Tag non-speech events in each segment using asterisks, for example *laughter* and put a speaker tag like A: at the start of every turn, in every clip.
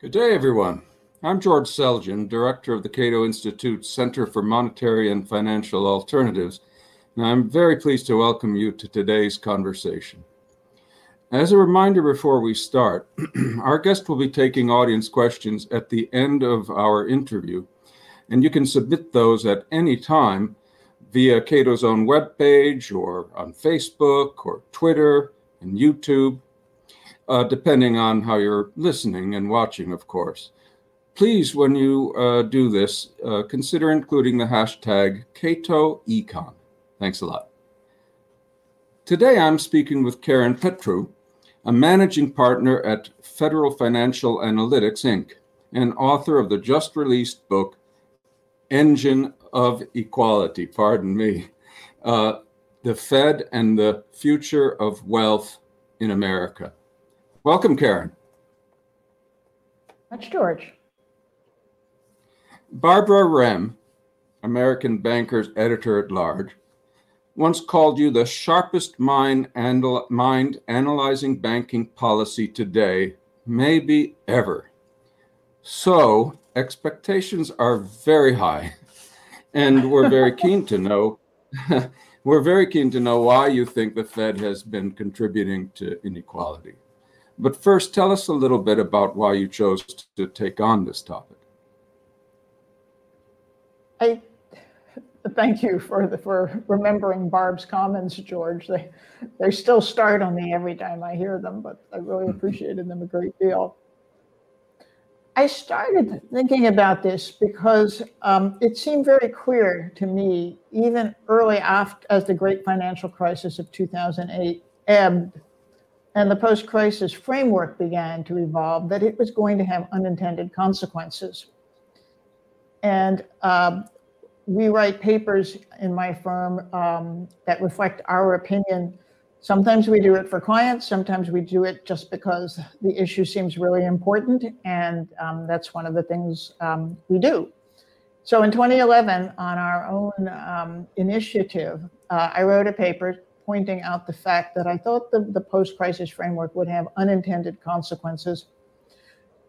A: Good day, everyone. I'm George Selgin, Director of the Cato Institute Center for Monetary and Financial Alternatives, and I'm very pleased to welcome you to today's conversation. As a reminder before we start, *clears throat* our guest will be taking audience questions at the end of our interview, and you can submit those at any time via Cato's own webpage or on Facebook or Twitter and YouTube uh, depending on how you're listening and watching, of course. Please, when you uh, do this, uh, consider including the hashtag CatoEcon. Thanks a lot. Today, I'm speaking with Karen Petrou, a managing partner at Federal Financial Analytics, Inc., and author of the just released book, Engine of Equality, pardon me, uh, The Fed and the Future of Wealth in America. Welcome, Karen.
B: Much, George.
A: Barbara Rehm, American Banker's editor at large, once called you the sharpest mind, anal- mind analyzing banking policy today, maybe ever. So, expectations are very high, and we're very *laughs* keen to know. *laughs* we're very keen to know why you think the Fed has been contributing to inequality. But first, tell us a little bit about why you chose to take on this topic.
B: I thank you for the, for remembering Barb's comments, George. They they still start on me every time I hear them, but I really hmm. appreciated them a great deal. I started thinking about this because um, it seemed very clear to me, even early after as the great financial crisis of 2008 ebbed and the post crisis framework began to evolve, that it was going to have unintended consequences. And um, we write papers in my firm um, that reflect our opinion. Sometimes we do it for clients, sometimes we do it just because the issue seems really important. And um, that's one of the things um, we do. So in 2011, on our own um, initiative, uh, I wrote a paper pointing out the fact that I thought the, the post crisis framework would have unintended consequences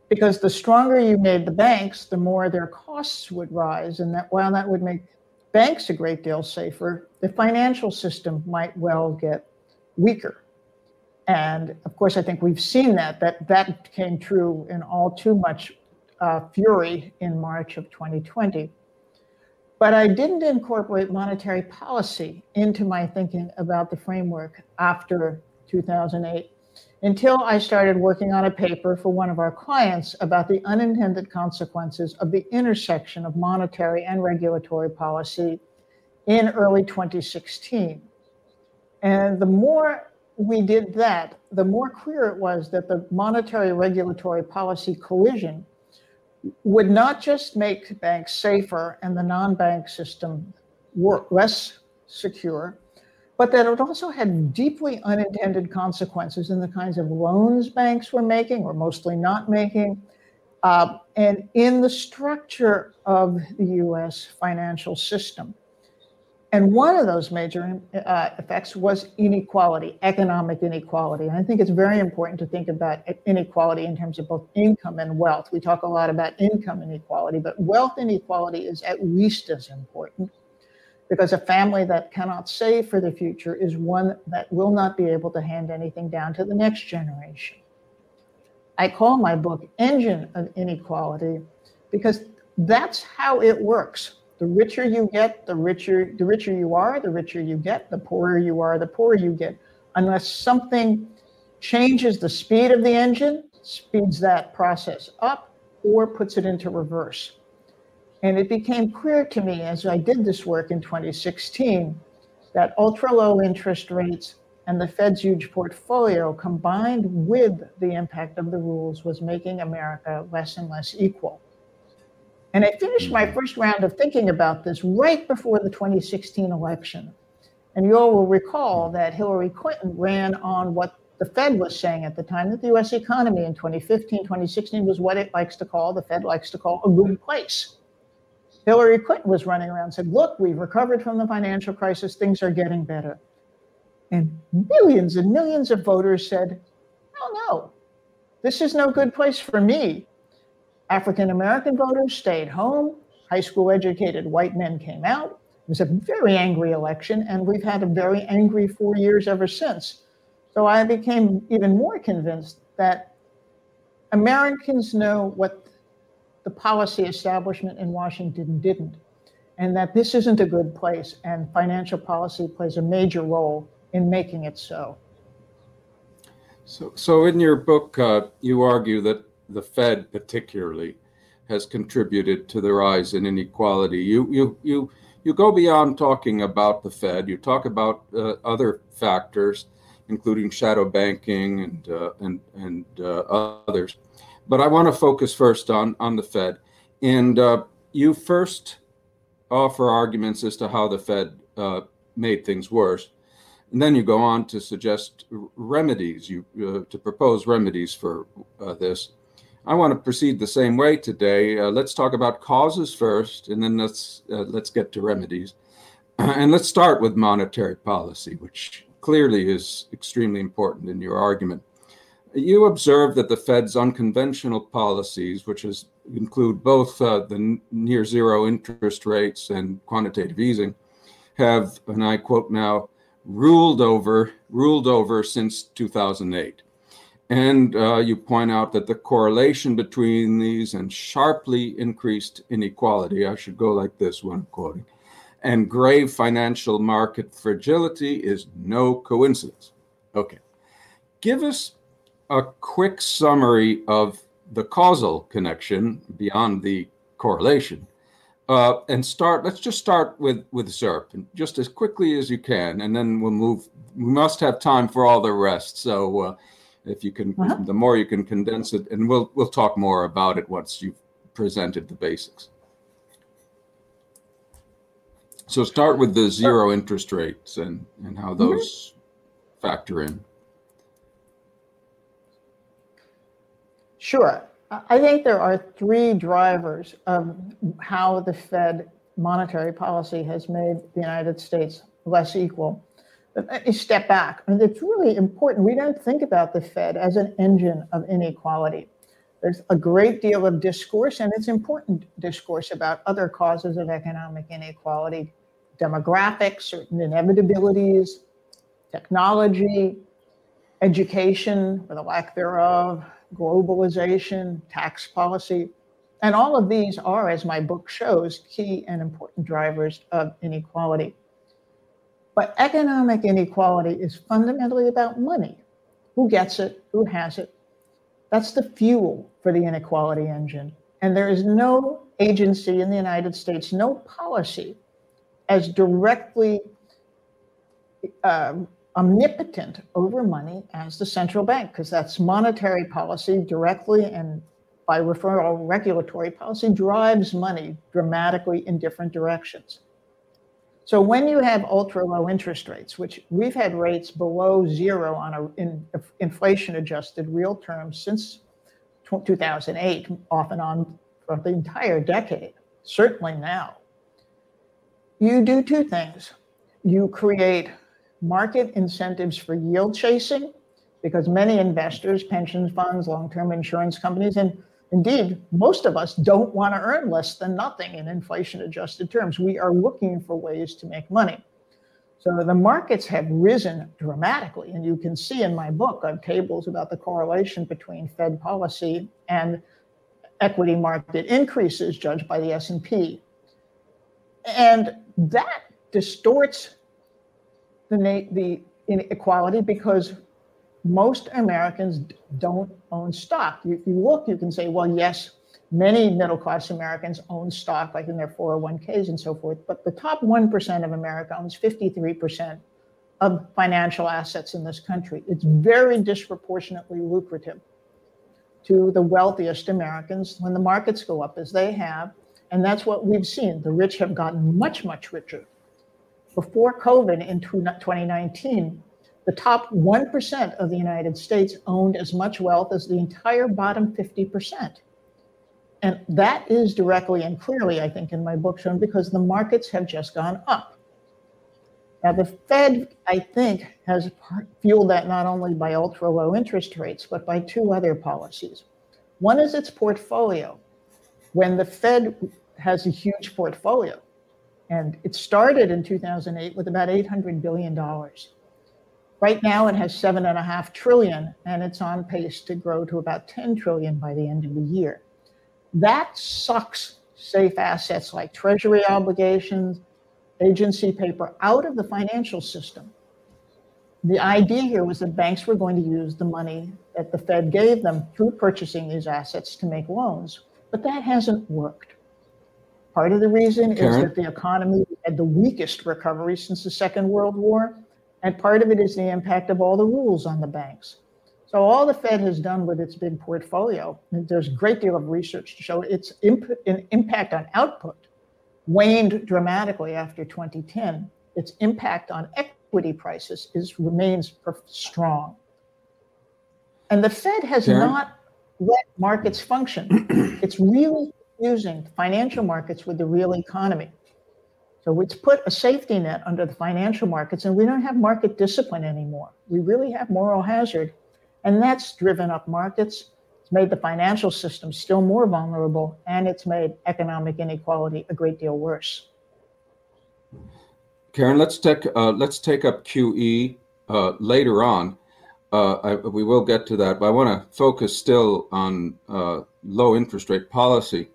B: because the stronger you made the banks, the more their costs would rise. And that while that would make banks a great deal safer, the financial system might well get weaker. And of course, I think we've seen that, that that came true in all too much uh, fury in March of 2020. But I didn't incorporate monetary policy into my thinking about the framework after 2008 until I started working on a paper for one of our clients about the unintended consequences of the intersection of monetary and regulatory policy in early 2016. And the more we did that, the more clear it was that the monetary regulatory policy collision would not just make banks safer and the non-bank system work less secure, but that it also had deeply unintended consequences in the kinds of loans banks were making or mostly not making, uh, and in the structure of the US financial system. And one of those major uh, effects was inequality, economic inequality. And I think it's very important to think about inequality in terms of both income and wealth. We talk a lot about income inequality, but wealth inequality is at least as important because a family that cannot save for the future is one that will not be able to hand anything down to the next generation. I call my book Engine of Inequality because that's how it works the richer you get, the richer the richer you are, the richer you get, the poorer you are, the poorer you get. Unless something changes the speed of the engine, speeds that process up, or puts it into reverse. And it became clear to me as I did this work in 2016 that ultra low interest rates and the Fed's huge portfolio combined with the impact of the rules was making America less and less equal. And I finished my mm-hmm. first round of thinking about this right before the 2016 election. And you all will recall mm-hmm. that Hillary Clinton ran on what the Fed was saying at the time that the US economy in 2015, 2016 was what it likes to call, the Fed likes to call a good place. Hillary Clinton was running around and said, Look, we've recovered from the financial crisis, things are getting better. And millions and millions of voters said, Oh, no, this is no good place for me African American voters stayed home. High school educated white men came out. It was a very angry election, and we've had a very angry four years ever since. So I became even more convinced that Americans know what the policy establishment in Washington didn't, and that this isn't a good place, and financial policy plays a major role in making it so.
A: So, so in your book, uh, you argue that the Fed particularly has contributed to the rise in inequality. You you you you go beyond talking about the Fed. You talk about uh, other factors, including shadow banking and uh, and and uh, others. But I want to focus first on on the Fed, and uh, you first offer arguments as to how the Fed uh, made things worse. And then you go on to suggest remedies, you uh, to propose remedies for this. I want to proceed the same way today. Uh, let's talk about causes first, and then let's uh, let's get to remedies. *clears throat* and let's start with monetary policy, which clearly is extremely important in your argument. You observe that the Fed's unconventional policies, which is, include both uh, the near zero interest rates and quantitative easing, have, and I quote now, ruled over ruled over since 2008. And uh, you point out that the correlation between these and sharply increased inequality, I should go like this when quoting, and grave financial market fragility is no coincidence. Okay. Give us a quick summary of the causal connection beyond the correlation. Uh, and start, let's just start with, with ZIRP and just as quickly as you can, and then we'll move. We must have time for all the rest. So, uh, if you can uh-huh. the more you can condense it and we'll we'll talk more about it once you've presented the basics so start with the zero interest rates and and how mm-hmm. those mm-hmm. factor in
B: sure i think there are three drivers of how the fed monetary policy has made the united states less equal step back. I mean, it's really important. We don't think about the Fed as an engine of inequality. There's a great deal of discourse, and it's important discourse about other causes of economic inequality, demographics, certain inevitabilities, technology, education, or the lack thereof, globalization, tax policy. And all of these are, as my book shows, key and important drivers of inequality. But economic inequality is fundamentally about money. Who gets it? Who has it? That's the fuel for the inequality engine. And there is no agency in the United States, no policy as directly uh, omnipotent over money as the central bank, because that's monetary policy directly and by referral regulatory policy drives money dramatically in different directions. So when you have ultra low interest rates, which we've had rates below zero on a in, inflation adjusted real terms since 2008, off and on for the entire decade, certainly now, you do two things. You create market incentives for yield chasing because many investors, pension funds, long term insurance companies, and Indeed, most of us don't want to earn less than nothing in inflation adjusted terms. We are looking for ways to make money. So the markets have risen dramatically. And you can see in my book, I have tables about the correlation between Fed policy and equity market increases judged by the S&P. And that distorts the, the inequality because most Americans don't own stock. If you look, you can say, well, yes, many middle class Americans own stock, like in their 401ks and so forth. But the top 1% of America owns 53% of financial assets in this country. It's very disproportionately lucrative to the wealthiest Americans when the markets go up as they have. And that's what we've seen. The rich have gotten much, much richer. Before COVID in 2019, the top 1% of the United States owned as much wealth as the entire bottom 50%. And that is directly and clearly, I think, in my book shown because the markets have just gone up. Now, the Fed, I think, has fueled that not only by ultra low interest rates, but by two other policies. One is its portfolio. when the Fed has a huge portfolio. And it started in 2008 with about $800 billion. Right now it has seven and a half trillion, and it's on pace to grow to about 10 trillion by the end of the year. That sucks safe assets like treasury obligations, agency paper out of the financial system. The idea here was that banks were going to use the money that the Fed gave them through purchasing these assets to make loans, but that hasn't worked. Part of the reason Karen? is that the economy had the weakest recovery since the Second World War, and part of it is the impact of all the rules on the banks. So all the Fed has done with its big portfolio, there's a great deal of research to show its imp- impact on output waned dramatically after 2010. Its impact on equity prices is remains strong. And the Fed has Karen? not let markets function. *clears throat* it's really using financial markets with the real economy. So it's put a safety net under the financial markets, and we don't have market discipline anymore. We really have moral hazard and that's driven up markets. It's made the financial system still more vulnerable, and it's made economic inequality a great deal worse.
A: Karen, let's take uh, let's take up QE uh, later on. Uh, I, we will get to that, but I want to focus still on uh, low interest rate policy.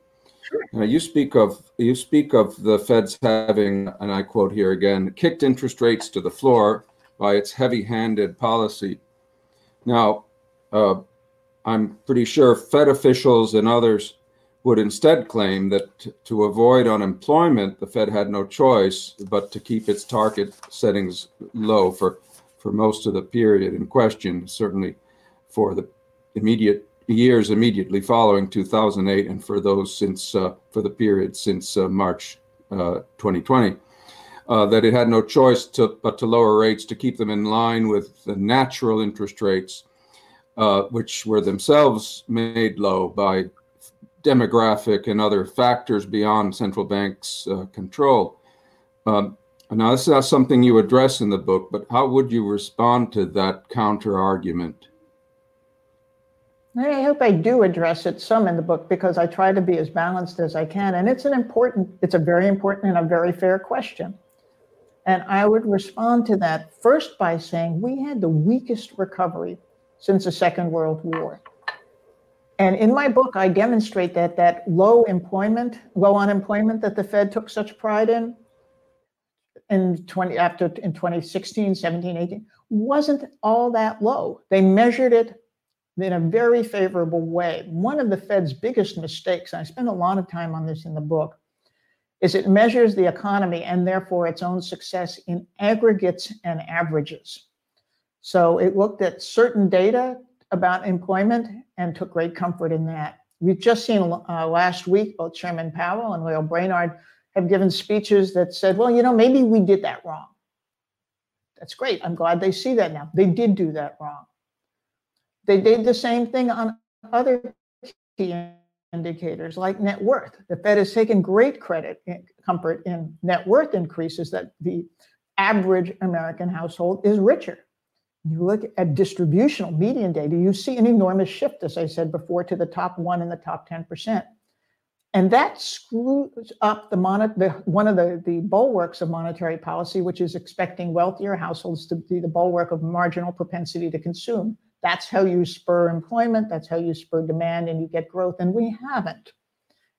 A: Sure. you speak of you speak of the Fed's having, and I quote here again, kicked interest rates to the floor by its heavy-handed policy now, uh, I'm pretty sure Fed officials and others would instead claim that to avoid unemployment, the Fed had no choice but to keep its target settings low for, for most of the period in question, certainly for the immediate years immediately following 2008 and for those since uh, for the period since uh, March 2020. Uh, uh, that it had no choice to, but to lower rates to keep them in line with the natural interest rates, uh, which were themselves made low by demographic and other factors beyond central banks' uh, control. Um, now, this is not something you address in the book, but how would you respond to that counter argument?
B: I hope I do address it some in the book because I try to be as balanced as I can. And it's an important, it's a very important and a very fair question. And I would respond to that first by saying we had the weakest recovery since the Second World War. And in my book, I demonstrate that that low employment, low unemployment that the Fed took such pride in, in 20 after in 2016, 17, 18, wasn't all that low. They measured it in a very favorable way. One of the Fed's biggest mistakes, and I spend a lot of time on this in the book, is it measures the economy and therefore its own success in aggregates and averages. So it looked at certain data about employment and took great comfort in that. We've just seen uh, last week both Chairman Powell and Lael Brainard have given speeches that said, well, you know, maybe we did that wrong. That's great. I'm glad they see that now. They did do that wrong. They did the same thing on other key indicators like net worth. The Fed has taken great credit eh, comfort in net worth increases that the average American household is richer. You look at distributional median data, you see an enormous shift, as I said before, to the top one and the top 10%. And that screws up the, the one of the, the bulwarks of monetary policy, which is expecting wealthier households to be the bulwark of marginal propensity to consume. That's how you spur employment, that's how you spur demand, and you get growth. And we haven't.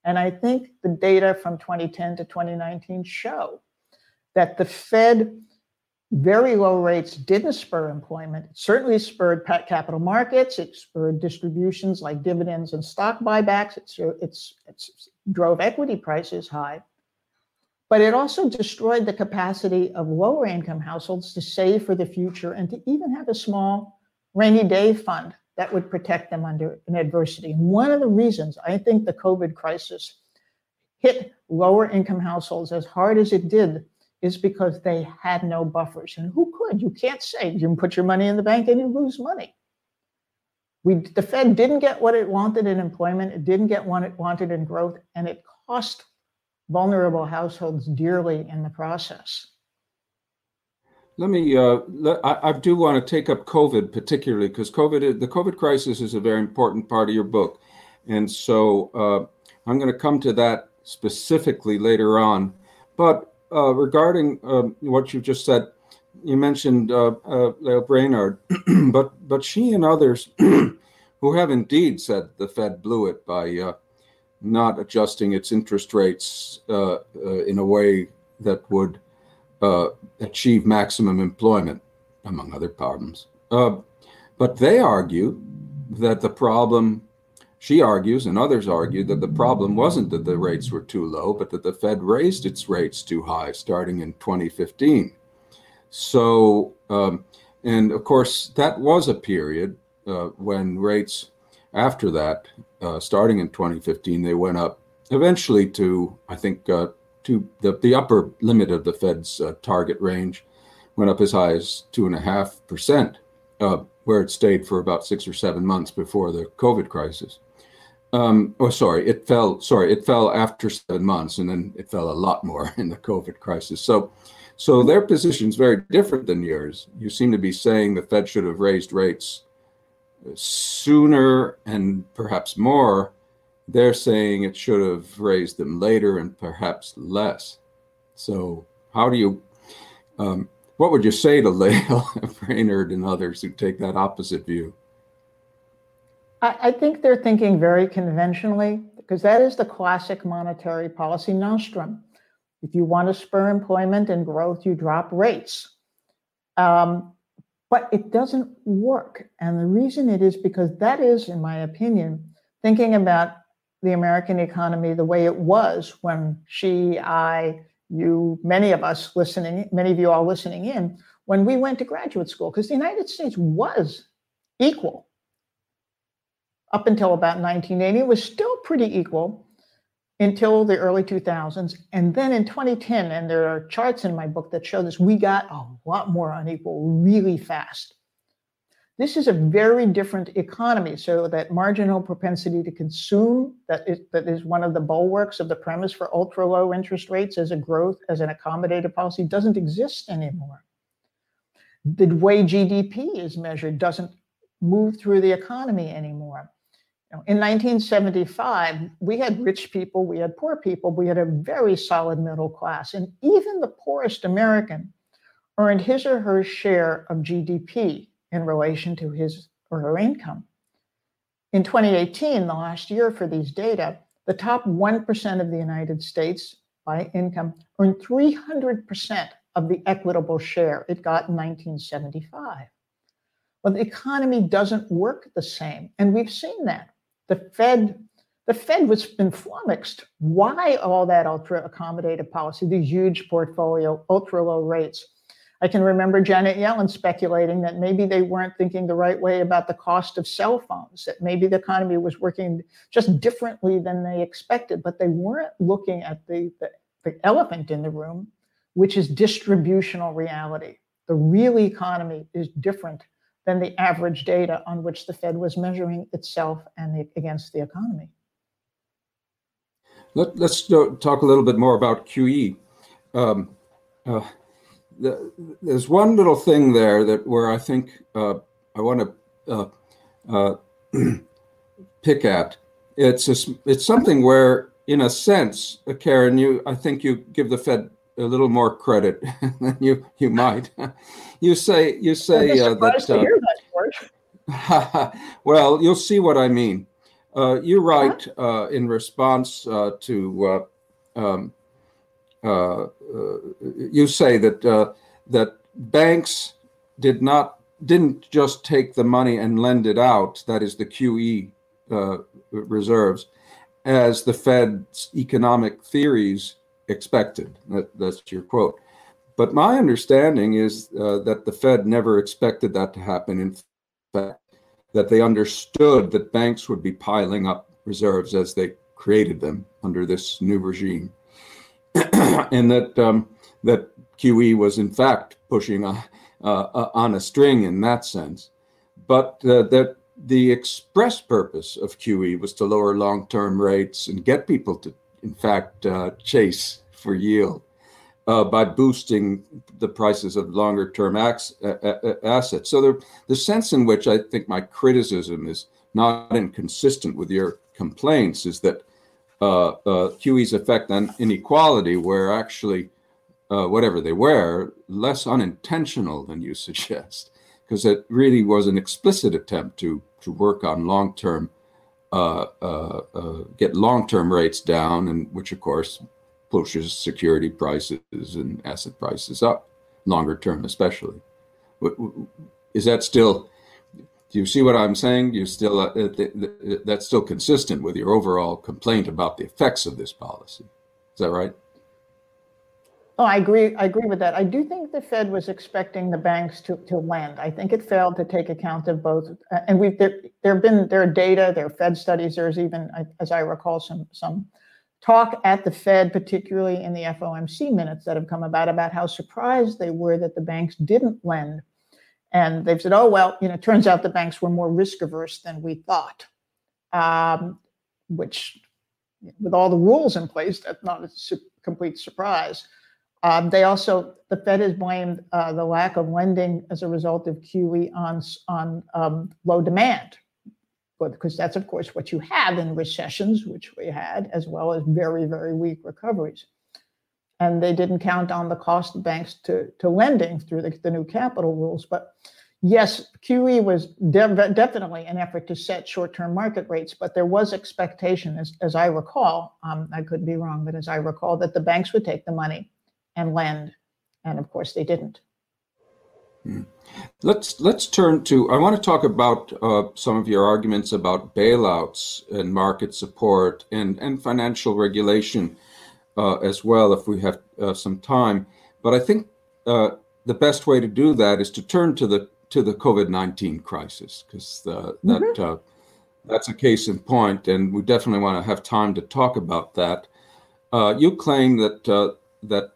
B: And I think the data from 2010 to 2019 show that the Fed very low rates didn't spur employment. It certainly spurred capital markets. It spurred distributions like dividends and stock buybacks. It's, it's, it's drove equity prices high. But it also destroyed the capacity of lower income households to save for the future and to even have a small rainy day fund that would protect them under an adversity. And one of the reasons I think the COVID crisis hit lower income households as hard as it did is because they had no buffers. And who could? You can't say you can put your money in the bank and you lose money. We, the Fed didn't get what it wanted in employment, it didn't get what it wanted in growth, and it cost vulnerable households dearly in the process.
A: Let me. Uh, let, I, I, do want to take up COVID particularly because COVID, the COVID crisis is a very important part of your book, and so uh, I'm going to come to that specifically later on. But uh, regarding um, what you just said, you mentioned uh, uh, Lael Brainard, *clears throat* but but she and others *clears throat* who have indeed said the Fed blew it by uh, not adjusting its interest rates uh, in a way that would uh, achieve maximum employment, among other problems. but they argue that the problem she argues, and others argue, that the problem wasn't that the rates were too low, but that the Fed raised its rates too high starting in 2015. So, um, and of course, that was a period uh, when rates after that, uh, starting in 2015, they went up eventually to, I think, uh, to the, the upper limit of the Fed's uh, target range, went up as high as 2.5%, uh, where it stayed for about six or seven months before the COVID crisis. Um, oh, sorry, it fell. Sorry, it fell after seven months, and then it fell a lot more *laughs* in the COVID crisis. So, so their position is very different than yours. You seem to be saying the Fed should have raised rates sooner and perhaps more. They're saying it should have raised them later and perhaps less. So, how do you? Um, what would you say to *laughs* Lael, Brainard, and others who take that opposite view?
B: I, I think they're thinking very conventionally because that is the classic monetary policy nostrum. If you want to spur employment and growth, you drop rates. Um, but it doesn't work. And the reason it is because that is, in my opinion, thinking about the American economy the way it was when she, I, you, many of us listening, many of you all listening in, when we went to graduate school, because the United States was equal up until about 1980 It was still pretty equal until the early 2000s. And then in 2010, and there are charts in my book that show this, we got a lot more unequal really fast. This is a very different economy. So that marginal propensity to consume that is, that is one of the bulwarks of the premise for ultra low interest rates as a growth, as an accommodative policy doesn't exist anymore. The way GDP is measured doesn't move through the economy anymore in 1975, we had rich people, we had poor people, we had a very solid middle class. And even the poorest American earned his or her share of GDP in relation to his or her income. In 2018, the last year for these data, the top 1% of the United States by income earned 300% of the equitable share it got in 1975. Well, the economy doesn't work the same. And we've seen that the Fed, the Fed was been flummoxed. Why all that ultra accommodative policy, these huge portfolio, ultra low rates? I can remember Janet Yellen speculating that maybe they weren't thinking the right way about the cost of cell phones, that maybe the economy was working just differently than they expected, but they weren't looking at the, the, the elephant in the room, which is distributional reality. The real economy is different than the average data on which the Fed was measuring itself and the, against the economy.
A: Let, us talk a little bit more about QE. Um, uh, the, there's one little thing there that where I think uh, I want to uh, uh *clears throat* pick at. It's a, it's something where, in a sense, uh, Karen, you I think you give the Fed a little more credit *laughs* than you you might. *laughs* you say you say uh, that. Uh, *laughs* well, you'll see what I mean. Uh, you write uh, in response uh, to. Uh, um, Uh, uh, you say that uh, that banks did not didn't just take the money and lend it out. That is the QE reserves, as the Fed's economic theories expected. That, that's your quote. But my understanding is uh, that the Fed never expected that to happen. In fact, that they understood that banks would be piling up reserves as they created them under this new regime, *clears throat* and that um, that QE was in fact pushing uh, on a string in that sense, but uh, that the express purpose of QE was to lower long-term rates and get people to in fact, uh, chase for yield uh, by boosting the prices of longer term assets. So the, the sense in which I think my criticism is not inconsistent with your complaints is that uh, uh, QE's effect on inequality were actually, uh, whatever they were, less unintentional than you *laughs* suggest, because it really was an explicit attempt to to work on long term, uh, uh, uh, get long term rates down, and which of course pushes security prices and asset prices up, longer term especially. Is that still? Do you see what I'm saying? You still uh, that's still consistent with your overall complaint about the effects of this policy. Is that right?
B: Oh, I agree. I agree with that. I do think the Fed was expecting the banks to, to lend. I think it failed to take account of both. Uh, and we there, there have been there are data, there are Fed studies. There's even, as I recall, some some talk at the Fed, particularly in the FOMC minutes that have come about, about how surprised they were that the banks didn't lend and they've said, oh, well, you know, turns out the banks were more risk averse than we thought, um, which, with all the rules in place, that's not a su- complete surprise. Um, they also, the Fed has blamed uh, the lack of lending as a result of QE on, on um, low demand, because that's, of course, what you have in recessions, which we had, as well as very, very weak recoveries and they didn't count on the cost of banks to, to lending through the, the new capital rules. But yes, QE was de- definitely an effort to set short-term market rates, but there was expectation, as, as I recall, um, I could be wrong, but as I recall, that the banks would take the money and lend, and of course they didn't.
A: Hmm. Let's let's turn to. I want to talk about uh, some of your arguments about bailouts and market support and and financial regulation as well if we have uh, some time. But I think uh, the best way to do that is to turn to the to the COVID nineteen crisis because mm-hmm. that uh, that's a case in point, and we definitely want to have time to talk about that. Uh, you claim that uh, that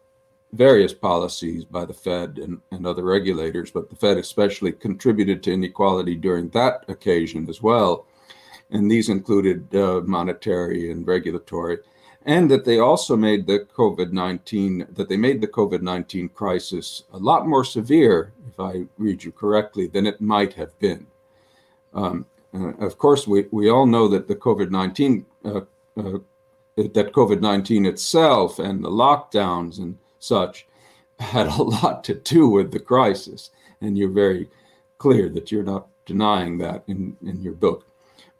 A: various policies by the Fed and, and other regulators, but the Fed especially contributed to inequality during that occasion as well. And these included monetary and regulatory and that they also made the COVID 19, that they made the COVID 19 crisis a lot more severe, if I read you correctly, than it might have been. Um, uh, of course, we, we all know that the COVID 19, uh, uh, that COVID 19 itself and the lockdowns and such had a *laughs* lot to do with the crisis. And you're very clear that you're not denying that in, in your book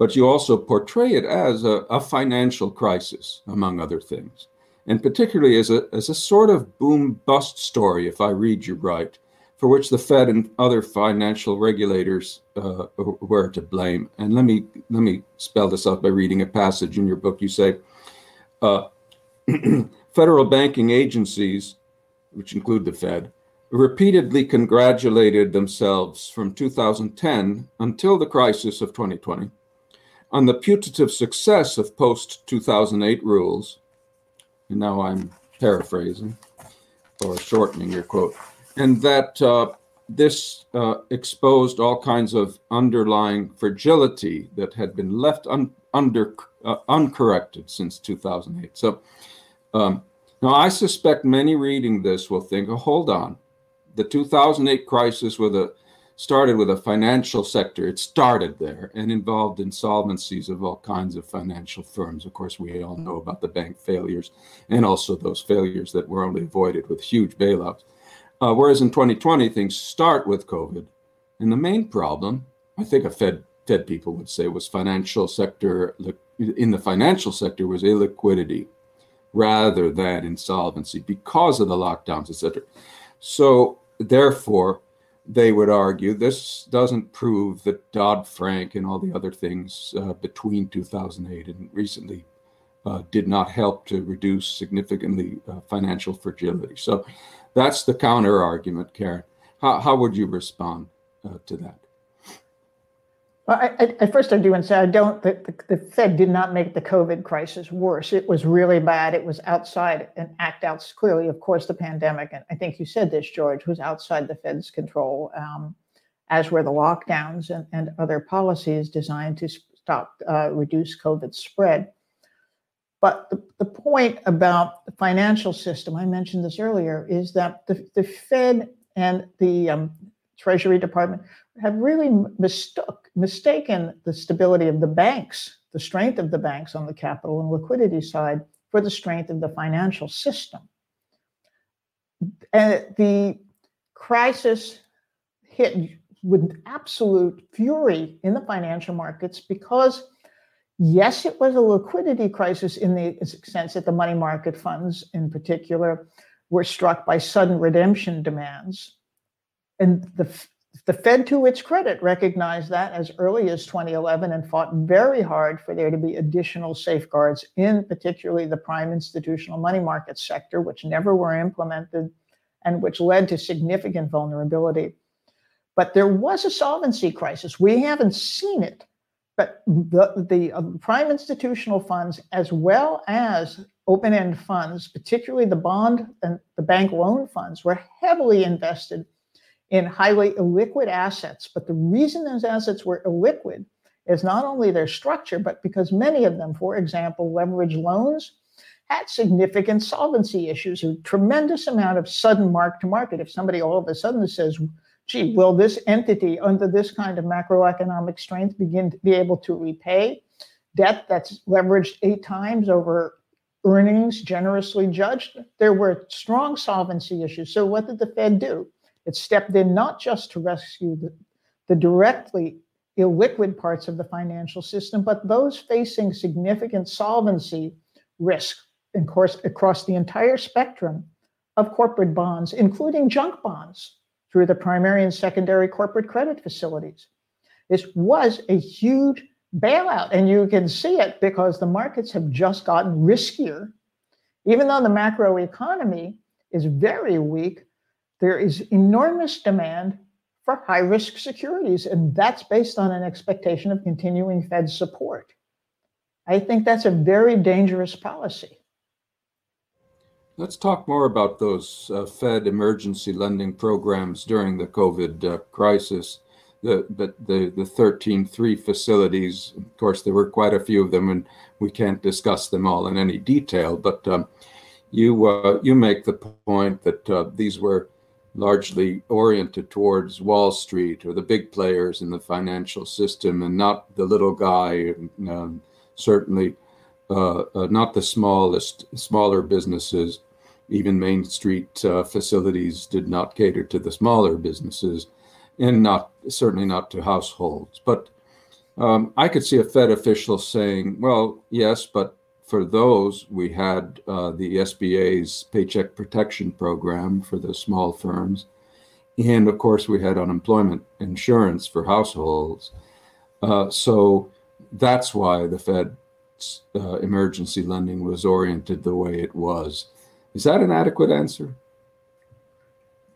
A: but you also portray it as a, a financial crisis, among other things, and particularly as a, as a sort of boom bust story, if I read you right, for which the Fed and other financial regulators uh, were to blame. And let me let me spell this out by reading a passage in your book. You say, uh, *clears throat* federal banking agencies, which include the Fed, repeatedly congratulated themselves from 2010 until the crisis of 2020 on the putative success of post 2008 rules, and now I'm paraphrasing or shortening your quote, and that uh, this uh, exposed all kinds of underlying fragility that had been left un- under uh, uncorrected since 2008. So um, now I suspect many reading this will think, oh, hold on, the 2008 crisis with a started with a financial sector. It started there and involved insolvencies of all kinds of financial firms. Of course, we all know about the bank failures and also those failures that were only avoided with huge bailouts. Uh, whereas in 2020, things start with COVID. And the main problem, I think a Fed, Fed people would say, was financial sector, in the financial sector was illiquidity rather than insolvency because of the lockdowns, etc. So therefore, they would argue this doesn't prove that Dodd Frank and all the other things uh, between 2008 and recently uh, did not help to reduce significantly uh, financial fragility. So that's the counter argument, Karen. How, how would you respond uh, to that?
B: Well, I, I, first, I do and say I don't. The, the, Fed did not make the COVID crisis worse. It was really bad. It was outside an act out clearly, of course, the pandemic. And I think you said this, George, was outside the Fed's control, um, as were the lockdowns and, and other policies designed to stop uh, reduce COVID spread. But the, the point about the financial system, I mentioned this earlier, is that the, the Fed and the um, Treasury Department have really mistook, mistaken the stability of the banks the strength of the banks on the capital and liquidity side for the strength of the financial system. And the crisis hit with absolute fury in the financial markets because, yes, it was a liquidity crisis in the sense that the money market funds, in particular, were struck by sudden redemption demands. And the, the Fed, to its credit, recognized that as early as 2011 and fought very hard for there to be additional safeguards in particularly the prime institutional money market sector, which never were implemented and which led to significant vulnerability. But there was a solvency crisis. We haven't seen it, but the, the uh, prime institutional funds, as well as open end funds, particularly the bond and the bank loan funds, were heavily invested in highly illiquid assets. But the reason those assets were illiquid is not only their structure, but because many of them, for example, leverage loans, had significant solvency issues, a tremendous amount of sudden mark to market. If somebody all of a sudden says, gee, will this entity under this kind of macroeconomic strength begin to be able to repay debt that's leveraged eight times over earnings generously judged? There were strong solvency issues. So what did the Fed do? It stepped in not just to rescue the, the directly illiquid parts of the financial system, but those facing significant solvency risk, course, across the entire spectrum of corporate bonds, including junk bonds through the primary and secondary corporate credit facilities. This was a huge bailout, and you can see it because the markets have just gotten riskier. Even though the macro economy is very weak, there is enormous demand for high risk securities, and that's based on an expectation of continuing Fed support. I think that's a very dangerous policy.
A: Let's talk more about those uh, Fed emergency lending programs during the COVID uh, crisis. The, the, the, the 13.3 facilities, of course, there were quite a few of them, and we can't discuss them all in any detail, but um, you, uh, you make the point that uh, these were largely oriented towards Wall Street or the big players in the financial system and not the little guy, um, certainly uh, uh, not the smallest, smaller businesses. Even Main Street uh, facilities did not cater to the smaller businesses, and not certainly not to households. But um, I could see a Fed official saying, "Well, yes, but for those we had uh, the SBA's Paycheck Protection Program for the small firms, and of course we had unemployment insurance for households. Uh, so that's why the Fed uh, emergency lending was oriented the way it was. Is that an adequate answer?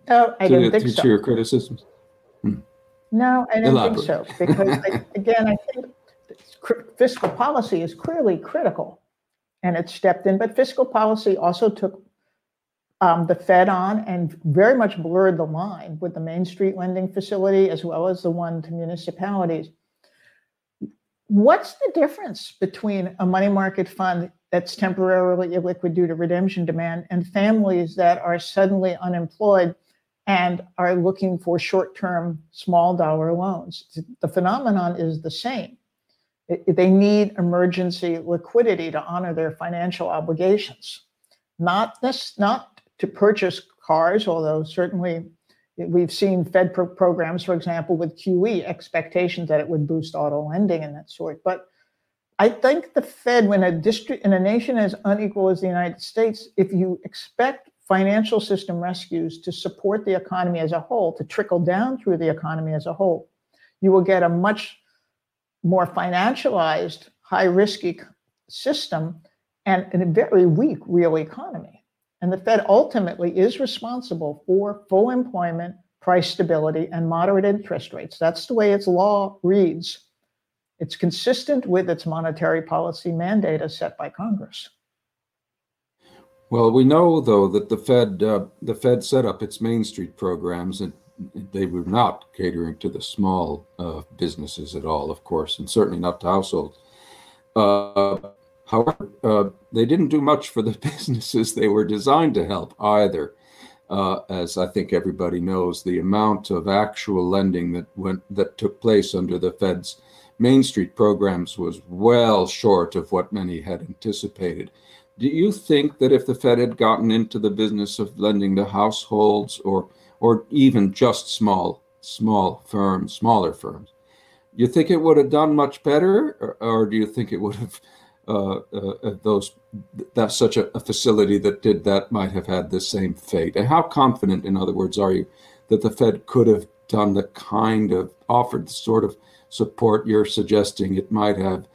B: No, I
A: don't
B: think
A: to,
B: so.
A: To your criticisms?
B: Hmm. No, I don't Elaborate. think so. Because, I, *laughs* again, I think fiscal policy is clearly critical and it stepped in. But fiscal policy also took um, the Fed on and very much blurred the line with the Main Street lending facility as well as the one to municipalities. What's the difference between a money market fund that's temporarily illiquid due to redemption demand and families that are suddenly unemployed and are looking for short term small dollar loans? The phenomenon is the same. They need emergency liquidity to honor their financial obligations, not this, not to purchase cars, although certainly We've seen Fed pro- programs, for example, with QE, expectations that it would boost auto lending and that sort. But I think the Fed, when a district in a nation as unequal as the United States, if you expect financial system rescues to support the economy as a whole, to trickle down through the economy as a whole, you will get a much more financialized, high risky system and, and a very weak real economy. And the Fed ultimately is responsible for full employment, price stability, and moderate interest rates. That's the way its law reads. It's consistent with its monetary policy mandate as set by Congress.
A: Well, we know though that the Fed uh, the Fed set up its Main Street programs and they were not catering to the small uh, businesses at all, of course, and certainly not to households. Uh, However, uh, they didn't do much for the *laughs* businesses they were designed to help either. Uh, as I think everybody knows, the amount of actual lending that went that took place under the Fed's Main Street programs was well short of what many had anticipated. Do you think that if the Fed had gotten into the business of lending to households or or even just small small firms, smaller firms, you think it would have done much better, or, or do you think it would have uh, uh, those that such a, a, facility that did that might have had the same fate? And how confident, in other words, are you that the Fed could have done the kind of offered the sort of support you're suggesting it might have,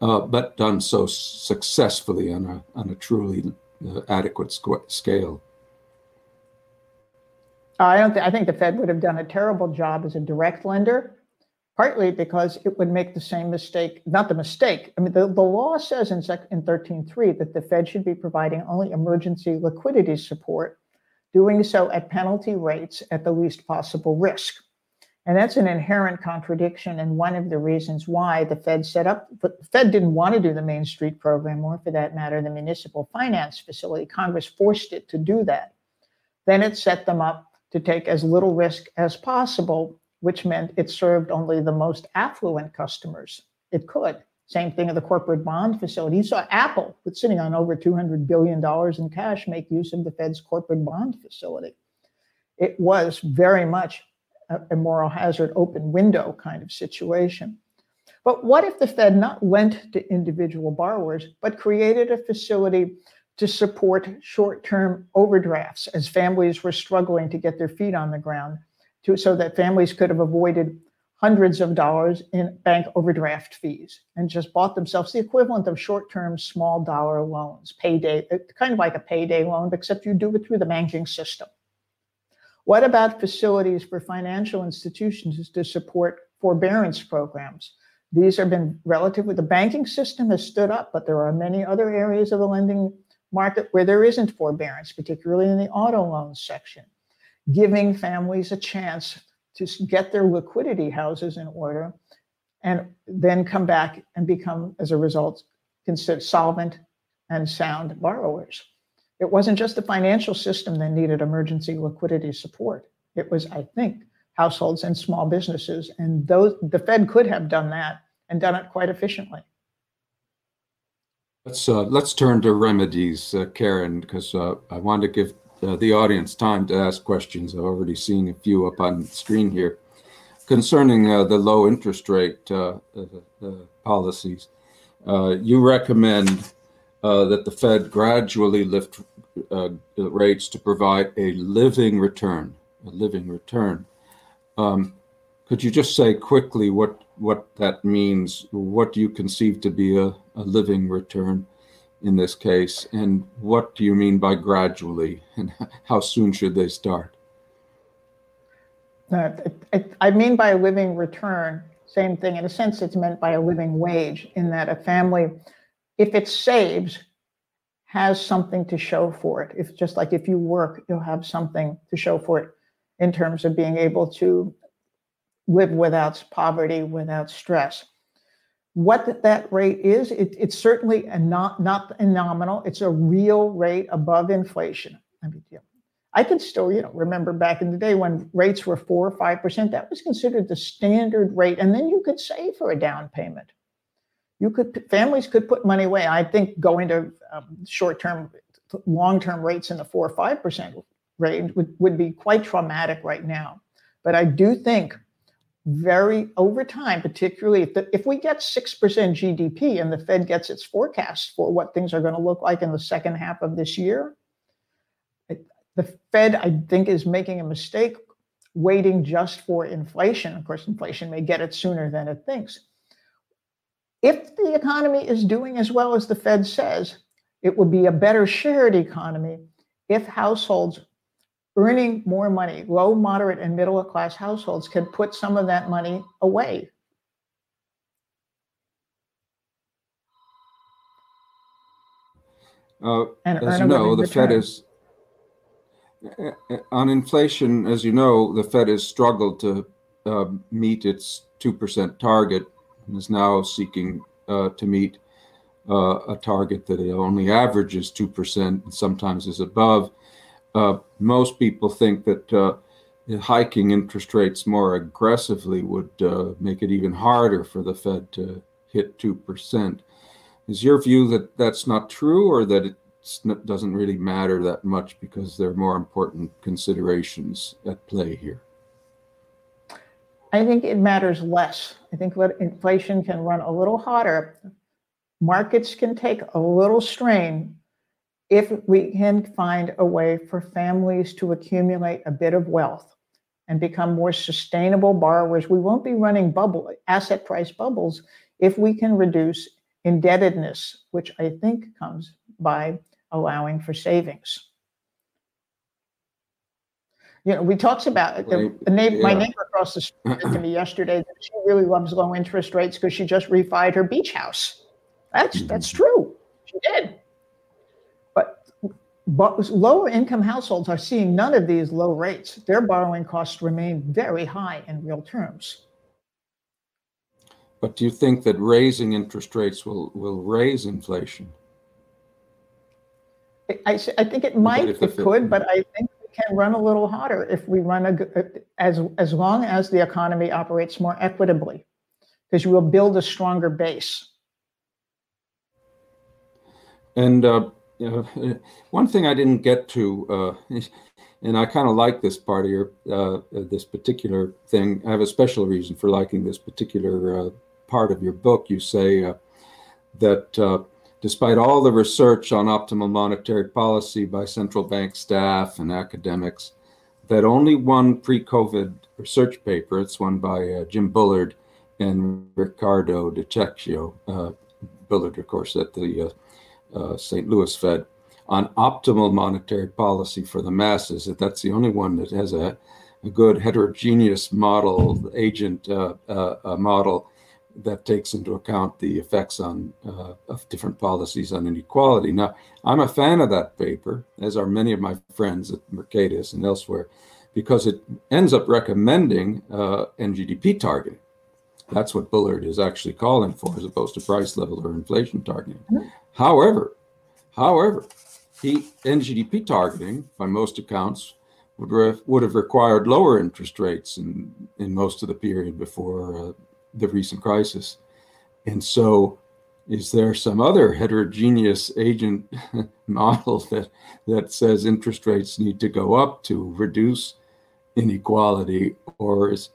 A: uh, but done so successfully on a on a truly uh, adequate scale?
B: I don't. I think the Fed would have done a terrible job as a direct lender partly because it would make the same mistake, not the mistake. I mean, the, the law says in, sec, in 13.3 that the Fed should be providing only emergency liquidity support, doing so at penalty rates at the least possible risk. And that's an inherent contradiction and one of the reasons why the Fed set up, the Fed didn't want to do the Main Street program, or for that matter, the municipal finance facility. Congress forced it to do that. Then it set them up to take as little risk as possible which meant it served only the most affluent customers it could. Same thing in the corporate bond facility. You saw Apple, sitting on over $200 billion in cash, make use of the Fed's corporate bond facility. It was very much a, a moral hazard open window kind of situation. But what if the Fed not lent to individual borrowers, but created a facility to support short term overdrafts as families were struggling to get their feet on the ground to, so that families could have avoided hundreds of dollars in bank overdraft fees and just bought themselves the equivalent of short-term small dollar loans, payday, uh, kind of like a payday loan, except you do it through the banking system. What about facilities for financial institutions to support forbearance programs? These have been relatively, the banking system has stood up, but there are many other areas of the lending market where there isn't forbearance, particularly in the auto loans section giving families a chance to get their liquidity houses in order and then come back and become, as a result, solvent and sound borrowers. It wasn't just the financial system that needed emergency liquidity support. It was, I think, households and small businesses. And those the Fed could have done that and done it quite efficiently.
A: Let's uh, let's turn to remedies, uh, Karen, because uh, I want to give uh, the audience time to ask questions. I've already seen a few up on the screen here. Concerning uh, the low interest rate uh, policies, you recommend that the Fed gradually lift rates to provide a living return, a living return. Um, could you just say quickly what what that means? What do you conceive to be a, a living return? in this case? And what do you mean by gradually? And how soon should they start?
B: Uh, I mean by a living return, same thing. In a sense, it's meant by a living wage, in that a family, if it saves, has something to show for it. If just like if you work, you'll have something to show for it in terms of being able to live without poverty, without stress. What that rate is, it, it's certainly a not not a nominal. It's a real rate above inflation. I mean, yeah. I can still, you know, remember back in the day when rates were four or five percent. That was considered the standard rate, and then you could save for a down payment. You could families could put money away. I think going to um, short-term, long-term rates in the four or five percent range would, would be quite traumatic right now. But I do think very over time, particularly if, the, if we get 6% GDP and the Fed gets its forecast for what things are going to look like in the second half of this year, the Fed, I think, is making a mistake waiting just for inflation. Of course, inflation may get it sooner than it thinks. If the economy is doing as well as the Fed says, it would be a better shared economy if households earning more money, low, moderate, and middle class households can put some of that money away.
A: Uh, as you know, the return. Fed is on inflation. As you know, the Fed has struggled to uh, meet its two percent target and is now seeking uh, to meet uh, a target that only averages two percent and sometimes is above. Uh, most people think that uh, hiking interest rates more aggressively would uh, make it even harder for the Fed to hit 2%. Is your view that that's not true or that it doesn't really matter that much because there are more important considerations at play here?
B: I think it matters less. I think what inflation can run a little hotter. Markets can take a little strain if we can find a way for families to accumulate a bit of wealth and become more sustainable borrowers. We won't be running bubble asset price bubbles if we can reduce indebtedness, which I think comes by allowing for savings. You know, we talked about the, the neighbor, yeah. my neighbor across the street to me yesterday that she really loves low interest rates because she just refied her beach house. That's mm-hmm. that's true. She did. But, lower income households are seeing none of these low rates. Their borrowing costs remain very high in real terms.
A: But do you think that raising interest rates will, will raise inflation?
B: I, I think it might, it could, but I think we can run a little hotter if we run a as as long as the economy operates more equitably, because you will build a stronger base.
A: And uh, you know, *laughs* one thing I didn't get to, uh, and I kind of like this part of your uh, this particular thing. I have a special reason for liking this particular uh, part of your book. You say uh, that uh, Despite all the research on optimal monetary policy by central bank staff and academics, that only one pre-COVID research paper, it's one by uh, Jim Bullard and Riccardo DiCecio, uh, Bullard, of course, at the uh, St. Louis Fed, on optimal monetary policy for the masses. That that's the only one that has a, a good heterogeneous model, agent uh, uh, model that takes into account the effects on uh, of different policies on inequality. Now, I'm a fan of that paper, as are many of my friends at Mercatus and elsewhere, because it ends up recommending uh, NGDP targeting. That's what Bullard is actually calling for, as opposed to price level or inflation targeting. However, however, he NGDP targeting, by most accounts, would, re- would have required lower interest rates in, in most of the period before uh, the recent crisis. And so, is there some other heterogeneous agent *laughs* model that, that says interest rates need to go up to reduce inequality? Or is,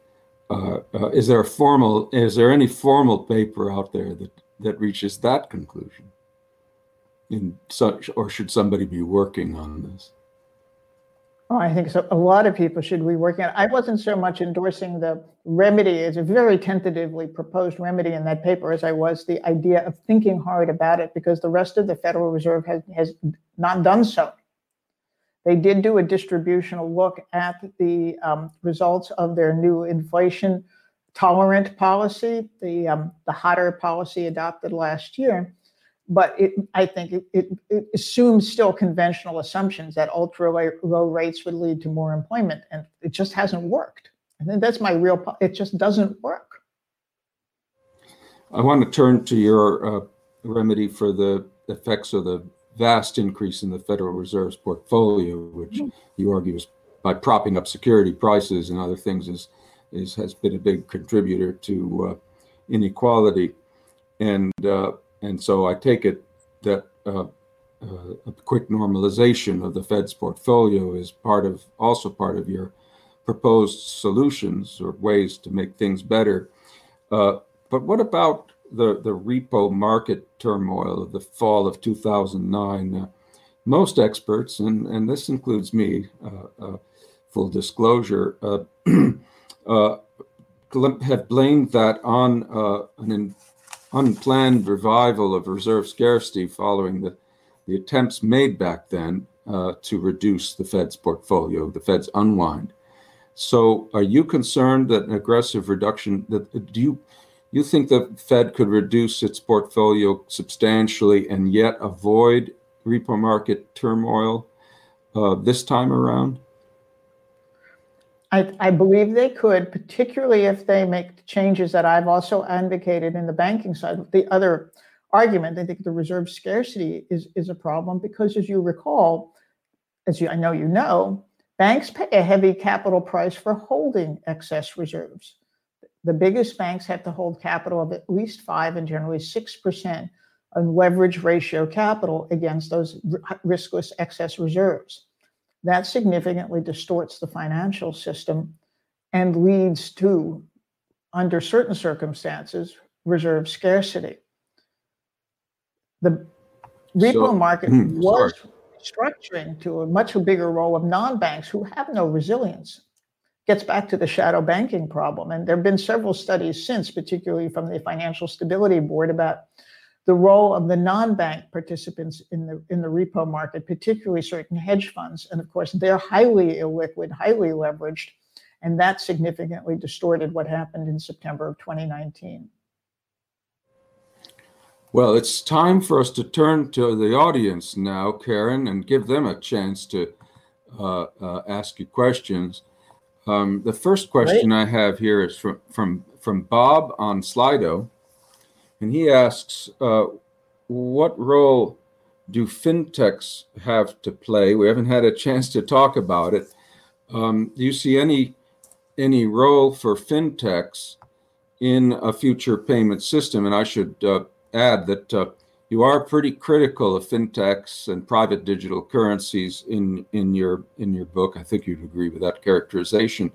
A: uh, uh, is there a formal, is there any formal paper out there that, that reaches that conclusion? In such, or should somebody be working on this?
B: Oh, I think so. A lot of people should be working on. I wasn't so much endorsing the remedy as a very tentatively proposed remedy in that paper as I was the idea of thinking hard about it because the rest of the Federal Reserve has, has not done so. They did do a distributional look at the um, results of their new inflation tolerant policy, the um, the hotter policy adopted last year but it, I think it, it, it, assumes still conventional assumptions that ultra low rates would lead to more employment, and it just hasn't worked. I think that's my real. It just doesn't work.
A: I want to turn to your uh, remedy for the effects of the vast increase in the Federal Reserve's portfolio, which mm-hmm. you argue is by propping up security prices and other things is, is has been a big contributor to uh, inequality. And uh, and so I take it that uh, uh, a quick normalization of the Fed's portfolio is part of also part of your proposed solutions or ways to make things better. Uh, but what about the, the repo market turmoil of the fall of 2009? Uh, most experts, and, and this includes me, uh, uh, full disclosure, *clears throat* have blamed that on an unplanned revival of reserve scarcity following the, the attempts made back then uh, to reduce the Fed's portfolio, the Fed's unwind. So, are you concerned that an aggressive reduction? That do you you think the Fed could reduce its portfolio substantially and yet avoid repo market turmoil uh, this time around?
B: I, I, believe they could, particularly if they make the changes that I've also advocated in the banking side. The other argument, I think the reserve scarcity is, is a problem because, as you recall, as you, I know you know, Banks pay a heavy capital price for holding excess reserves. The biggest banks have to hold capital of at least five and generally 6% on leverage ratio capital against those riskless excess reserves. That significantly distorts the financial system and leads to, under certain circumstances, reserve scarcity. The repo so, market hmm, was structuring to a much bigger role of non-banks who have no resilience. Gets back to the shadow banking problem. And there have been several studies since, particularly from the Financial Stability Board, about the role of the non-bank participants in the in the repo market, particularly certain hedge funds. And of course, they're highly illiquid, highly leveraged, and that significantly distorted what happened in September of 2019.
A: Well, it's time for us to turn to the audience now, Karen, and give them a chance to uh, uh, ask you questions. Um, the first question right. I have here is from from from Bob on Slido, and he asks, uh, "What role do fintechs have to play?" We haven't had a chance to talk about it. Um, do you see any any role for fintechs in a future payment system? And I should uh, add that uh, you are pretty critical of fintechs and private digital currencies in in your in your book. I think you'd agree with that characterization.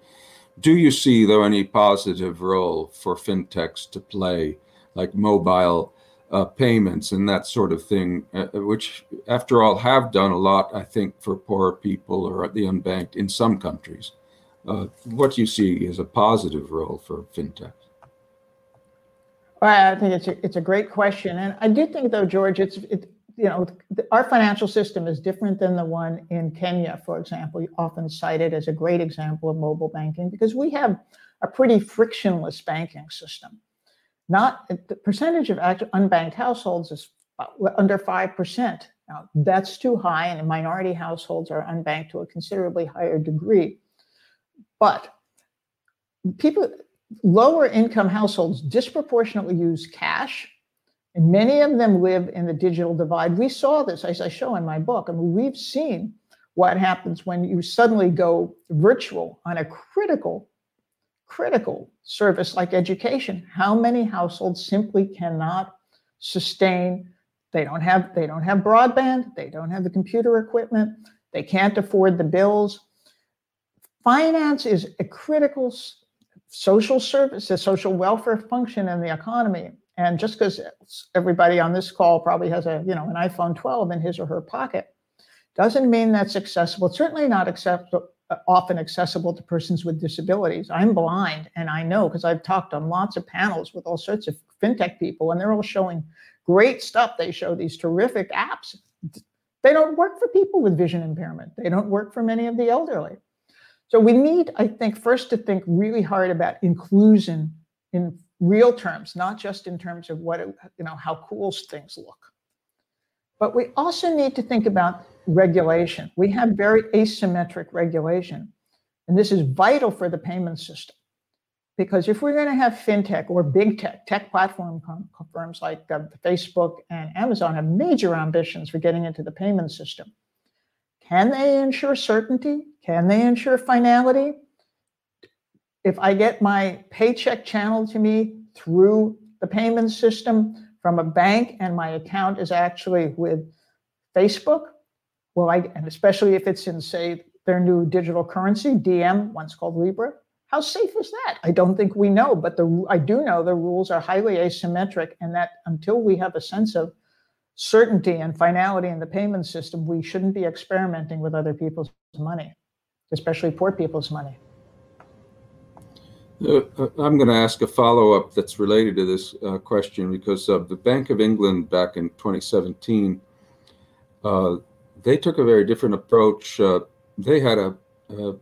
A: Do you see though any positive role for fintechs to play, like mobile uh, payments and that sort of thing, uh, which after all have done a lot, I think, for poor people or the unbanked in some countries? Uh, what you see is a positive role for fintech?
B: Well, I think it's a, it's a great question, and I do think though, George, it's it, you know our financial system is different than the one in Kenya, for example, often cited as a great example of mobile banking because we have a pretty frictionless banking system. Not the percentage of unbanked households is under five percent. Now that's too high, and minority households are unbanked to a considerably higher degree. But people lower income households disproportionately use cash, and many of them live in the digital divide. We saw this, as I show in my book. I mean, we've seen what happens when you suddenly go virtual on a critical, critical service like education. How many households simply cannot sustain? They don't have they don't have broadband. They don't have the computer equipment. They can't afford the bills. Finance is a critical social service, a social welfare function in the economy. And just because everybody on this call probably has a, you know, an iPhone 12 in his or her pocket, doesn't mean that's accessible. It's certainly not acceptable, often accessible to persons with disabilities. I'm blind, and I know because I've talked on lots of panels with all sorts of fintech people, and they're all showing great stuff. They show these terrific apps. They don't work for people with vision impairment. They don't work for many of the elderly. So we need, I think, first to think really hard about inclusion in real terms, not just in terms of what, it, you know, how cool things look. But we also need to think about regulation. We have very asymmetric regulation. And this is vital for the payment system. Because if we're going to have fintech or big tech, tech platform firms like uh, Facebook and Amazon have major ambitions for getting into the payment system. Can they ensure certainty? Can they ensure finality? If I get my paycheck channeled to me through the payment system from a bank and my account is actually with Facebook, well, I, and especially if it's in, say, their new digital currency, Diem, once called Libra, how safe is that? I don't think we know, but the I do know the rules are highly asymmetric, and that until we have a sense of certainty and finality in the payment system, we shouldn't be experimenting with other people's money, especially poor people's money.
A: Uh, uh I'm going to ask a follow up that's related to this uh, question because uh, the Bank of England back in 2017, uh, they took a very different approach. Uh, they had a, a,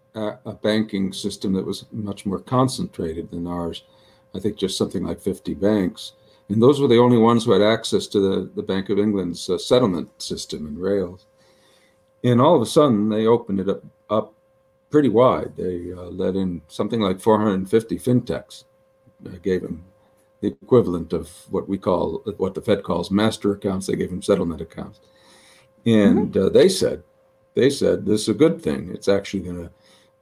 A: a, banking system that was much more concentrated than ours. I think just something like 50 banks. And those were the only ones who had access to the, the Bank of England's uh, settlement system and rails. And all of a sudden, they opened it up, up pretty wide. They uh, let in something like 450 fintechs, uh, gave them the equivalent of what we call, what the Fed calls master accounts. They gave them settlement accounts. And mm-hmm. Uh, they said, they said this is a good thing. It's actually going to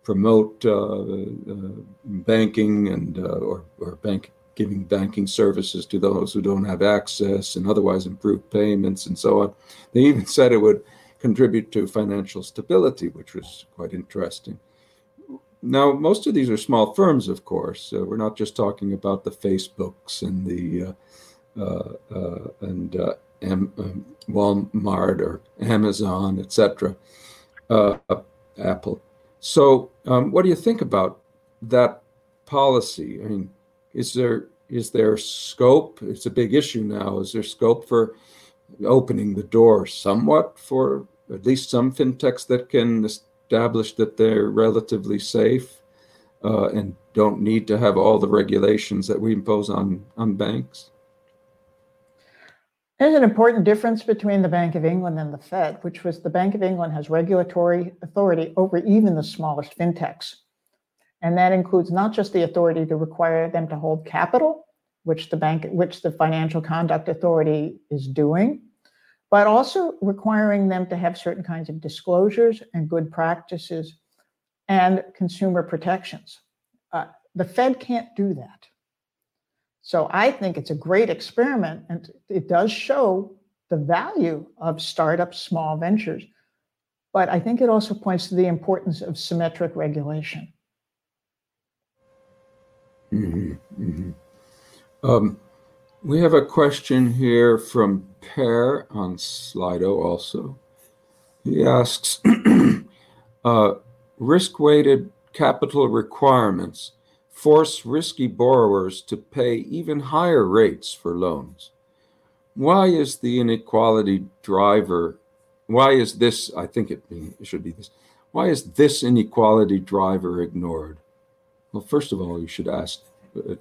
A: promote uh, uh, banking and uh, or, or bank giving banking services to those who don't have access and otherwise improve payments and so on. They even said it would contribute to financial stability, which was quite interesting. Now, most of these are small firms, of course. Uh, we're not just talking about the Facebooks and the uh, uh, uh and Walmart or Amazon, etc. Apple. So, um, what do you think about that policy? I mean, is there is there scope? It's a big issue now. Is there scope for opening the door somewhat for at least some fintechs that can establish that they're relatively safe uh, and don't need to have all the regulations that we impose on on banks?
B: There's an important difference between the Bank of England and the Fed, which was the Bank of England has regulatory authority over even the smallest fintechs. And that includes not just the authority to require them to hold capital, which the bank, which the Financial Conduct Authority is doing, but also requiring them to have certain kinds of disclosures and good practices and consumer protections. Uh, the Fed can't do that. So I think it's a great experiment, and it does show the value of startup small ventures. But I think it also points to the importance of symmetric regulation.
A: Mm-hmm, mm-hmm. Um, we have a question here from Per on Slido also. He asks *clears throat* uh, risk weighted capital requirements force risky borrowers to pay even higher rates for loans. Why is the inequality driver? Why is this? I think it, it should be this. Why is this inequality driver ignored? Well, first of all, you should ask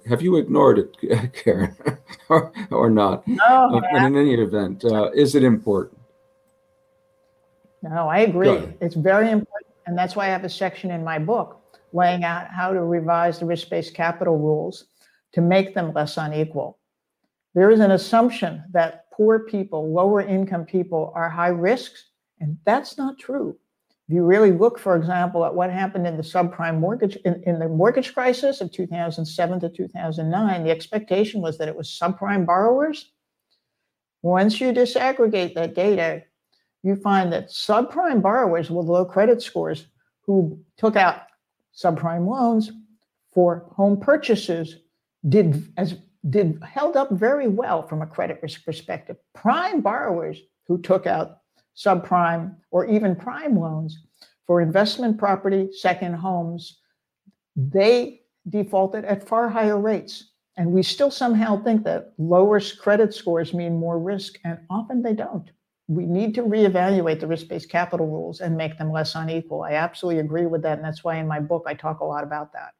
A: have you ignored it, *laughs* Karen, or, or, not?
B: No.
A: Uh, in any event, uh, is it important?
B: No, I agree. It's very important. And that's why I have a section in my book laying out how to revise the risk based capital rules to make them less unequal. There is an assumption that poor people, lower income people, are high risks, and that's not true. If you really look, for example, at what happened in the subprime mortgage in, in the mortgage crisis of 2007 to 2009, the expectation was that it was subprime borrowers. Once you disaggregate that data, you find that subprime borrowers with low credit scores who took out subprime loans for home purchases did as did held up very well from a credit risk perspective. Prime borrowers who took out subprime, or even prime loans for investment property, second homes, they defaulted at far higher rates. And we still somehow think that lower credit scores mean more risk, and often they don't. We need to reevaluate the risk based capital rules and make them less unequal. I absolutely agree with that. And that's why in my book I talk a lot about that.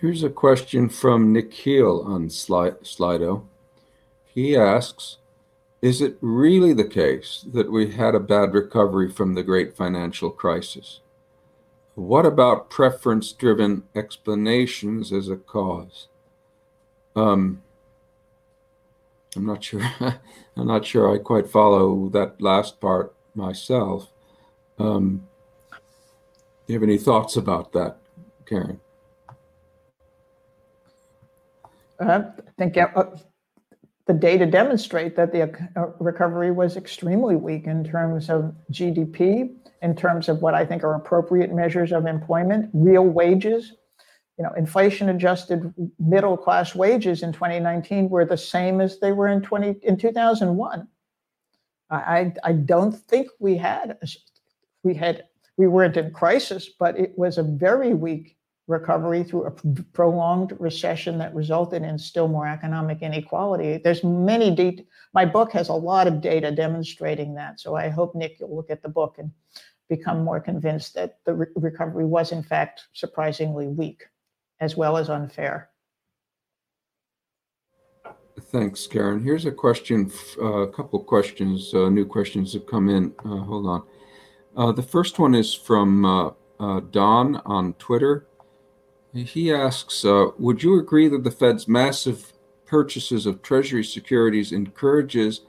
A: Here's a question from Nikhil on Slido. He asks is it really the case that we had a bad recovery from the great financial crisis? What about preference driven explanations as a cause? Um, I'm not sure. *laughs* I'm not sure I quite follow that last part myself. Um, do you have any thoughts about that, Karen?
B: Uh, I think uh, the data demonstrate that the uh, recovery was extremely weak in terms of GDP, in terms of what I think are appropriate measures of employment, real wages. You know, inflation adjusted middle class wages in 2019 were the same as they were in 20 in 2001. I I don't think we had we had we weren't in crisis, but it was a very weak recovery through a prolonged recession that resulted in still more economic inequality. There's many data. My book has a lot of data demonstrating that. So I hope Nick you'll look at the book and become more convinced that the re- recovery was in fact surprisingly weak, as well as unfair.
A: Thanks, Karen. Here's a question. Uh, a couple questions, uh, new questions have come in. Uh, hold on. Uh, the first one is from uh, Don on Twitter. He asks Would you agree that the Fed's massive purchases of Treasury securities encourages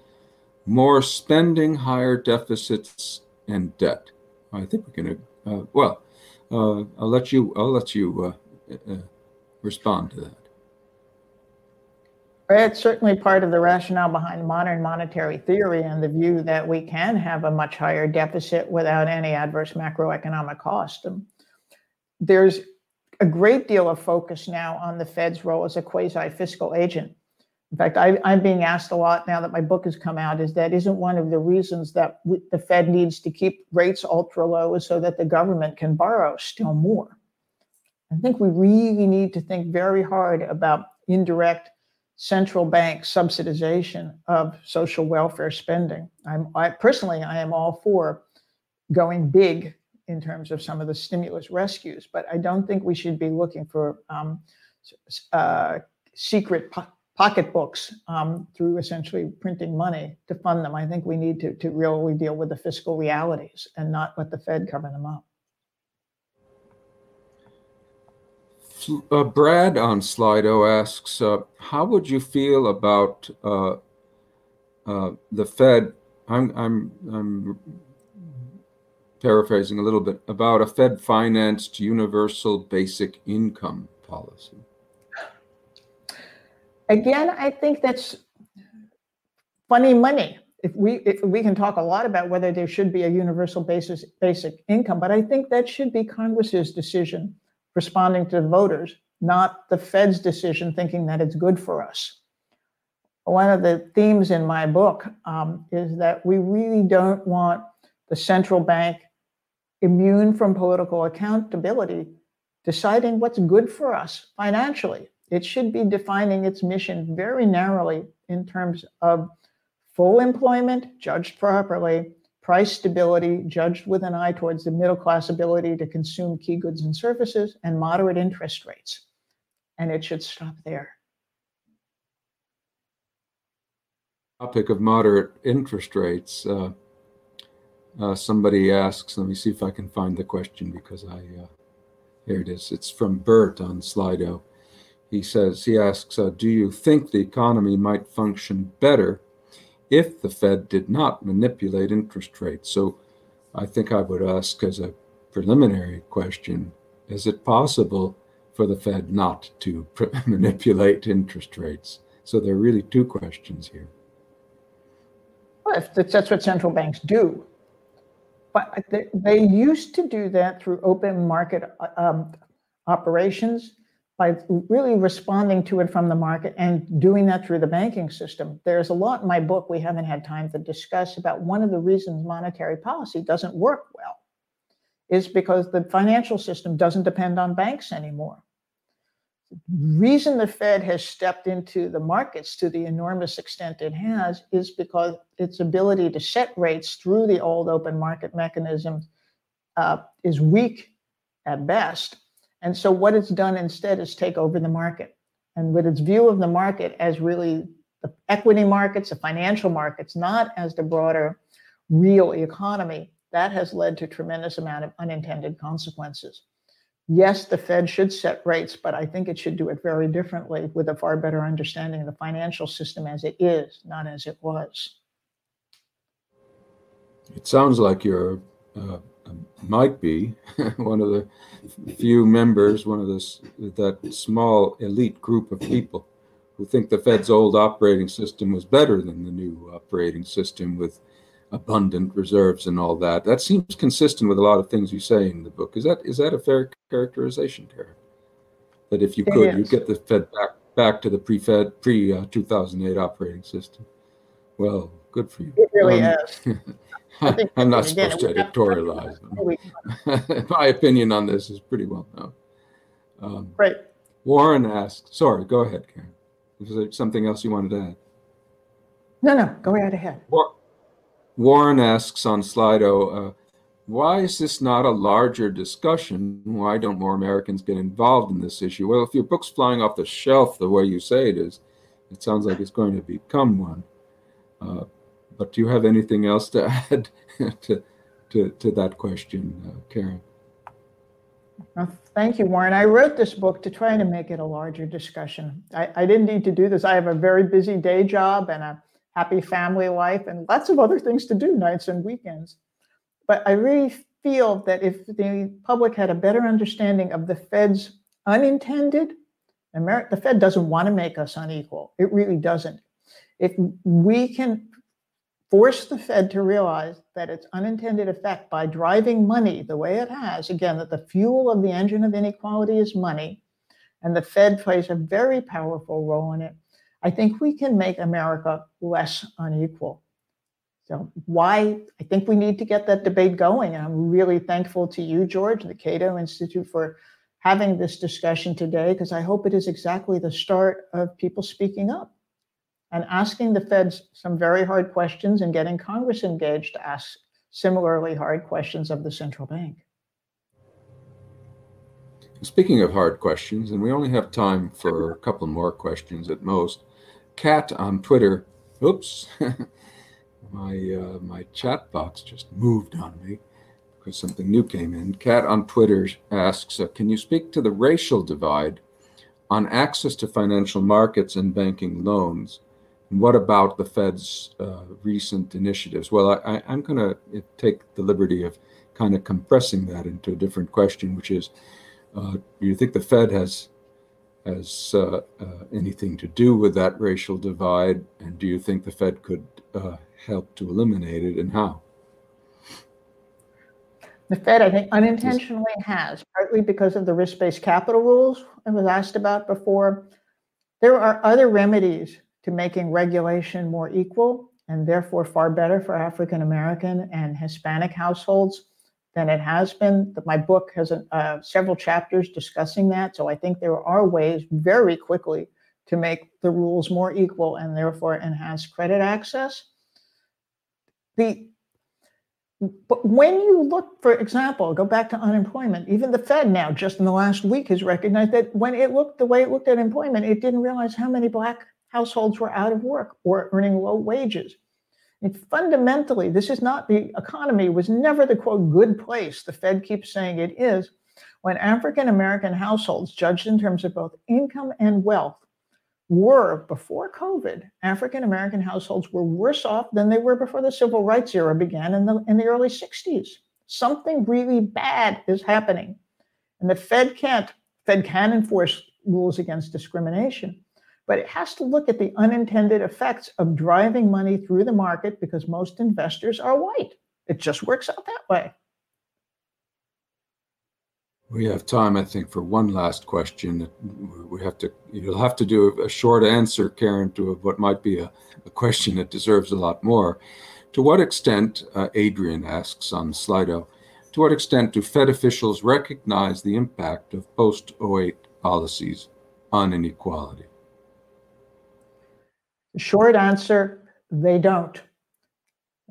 A: more spending, higher deficits, and debt. I think we can. Well, I'll let you. I'll let you uh, respond to that.
B: It's certainly part of the rationale behind modern monetary theory and the view that we can have a much higher deficit without any adverse macroeconomic cost. There's a great deal of focus now on the Fed's role as a quasi fiscal agent. In fact, I, am being asked a lot now that my book has come out is that isn't one of the reasons that the Fed needs to keep rates ultra low is so that the government can borrow still more. I think we really need to think very hard about indirect central bank subsidization of social welfare spending. I'm I personally I am all for going big in terms of some of the stimulus rescues, but I don't think we should be looking for um, uh, secret po- pocketbooks um, through essentially printing money to fund them. I think we need to, to really deal with the fiscal realities and not let the Fed cover them up.
A: Uh, Brad on Slido asks, uh, how would you feel about uh, uh the Fed? I'm, I'm, I'm paraphrasing a little bit about a Fed financed universal basic income policy.
B: Again, I think that's funny money. If we if we can talk a lot about whether there should be a universal basis basic income, but I think that should be Congress's decision responding to voters, not the Fed's decision thinking that it's good for us. One of the themes in my book um, is that we really don't want the central bank immune from political accountability deciding what's good for us financially. It should be defining its mission very narrowly in terms of full employment, judged properly, price stability, judged with an eye towards the middle class ability to consume key goods and services, and moderate interest rates. And it should stop there.
A: Topic of moderate interest rates. Uh, uh, somebody asks, let me see if I can find the question because I, uh, here it is. It's from Bert on Slido. He says, he asks, uh, do you think the economy might function better if the Fed did not manipulate interest rates. So I think I would ask as a preliminary question is it possible for the Fed not to *laughs* manipulate interest rates? So there are really two questions here.
B: Well, if that's what central banks do. But they used to do that through open market uh, um, operations by really responding to it from the market and doing that through the banking system. There's a lot in my book we haven't had time to discuss about one of the reasons monetary policy doesn't work well is because the financial system doesn't depend on banks anymore. The reason the Fed has stepped into the markets to the enormous extent it has is because its ability to set rates through the old open market mechanisms uh, is weak at best and so what it's done instead is take over the market. And with its view of the market as really the equity markets, the financial markets, not as the broader real economy, that has led to tremendous amount of unintended consequences. Yes, the Fed should set rates, but I think it should do it very differently with a far better understanding of the financial system as it is, not as it was.
A: It sounds like you're uh, might be *laughs* one of the few members, one of this that small elite group of people who think the Fed's old operating system was better than the new operating system with abundant reserves and all that. That seems consistent with a lot of things you say in the book. Is that is that a fair characterization, Tara? That if you could, you get the Fed back back to the pre-Fed pre uh, 2008 operating system. Well, good for you.
B: It really um, is. *laughs* *laughs*
A: I'm not supposed to editorialize. *laughs* *laughs* My opinion on this is pretty well known.
B: Um, right.
A: Warren asked, sorry, go ahead, Karen. Is there something else you wanted to add?
B: No, no, go right ahead.
A: War- Warren asks on Slido, uh, why is this not a larger discussion? Why don't more Americans get involved in this issue? Well, if your book's flying off the shelf the way you say it is, it sounds like it's going to become one. Uh, but do you have anything else to *laughs* add to, to, to that question, uh, Karen?
B: Well, thank you, Warren. I wrote this book to try to make it a larger discussion. I, I didn't need to do this. I have a very busy day job and a happy family life, and lots of other things to do nights and weekends. But I really feel that if the public had a better understanding of the Fed's unintended, America, the Fed doesn't want to make us unequal. It really doesn't. If we can force the Fed to realize that its unintended effect by driving money the way it has, again, that the fuel of the engine of inequality is money, and the Fed plays a very powerful role in it, I think we can make America less unequal. So, why I think we need to get that debate going. And I'm really thankful to you, George, the Cato Institute, for having this discussion today, because I hope it is exactly the start of people speaking up and asking the feds some very hard questions and getting Congress engaged to ask similarly hard questions of the central bank.
A: Speaking of hard questions, and we only have time for a couple more questions at most. Cat on Twitter, oops, *laughs* my uh, my chat box just moved on me because something new came in. Cat on Twitter asks, uh, "Can you speak to the racial divide on access to financial markets and banking loans? What about the Fed's uh, recent initiatives?" Well, I, am going to take the liberty of kind of compressing that into a different question, which is, uh, do you think the Fed has has uh, uh, anything to do with that racial divide, and do you think the Fed could uh, help to eliminate it, and how?
B: The Fed, I think, unintentionally has, partly because of the risk based capital rules I was asked about before. There are other remedies to making regulation more equal and therefore far better for African American and Hispanic households than it has been. My book has uh, several chapters discussing that. So I think there are ways very quickly to make the rules more equal and therefore enhance credit access. The but when you look, for example, go back to unemployment, even the Fed now, just in the last week, has recognized that when it looked the way it looked at employment, it didn't realize how many Black households were out of work or earning low wages. And fundamentally, this is not the economy was never the quote good place the Fed keeps saying it is when African American households, judged in terms of both income and wealth, were before COVID, African American households were worse off than they were before the civil rights era began in the in the early 60s. Something really bad is happening. And the Fed can't, Fed can enforce rules against discrimination, but it has to look at the unintended effects of driving money through the market because most investors are white. It just works out that way.
A: We have time, I think, for one last question. We have to. You'll have to do a short answer, Karen, to what might be a, a question that deserves a lot more. To what extent, uh, Adrian asks on Slido, to what extent do Fed officials recognize the impact of post 08 policies on inequality?
B: Short answer: They don't.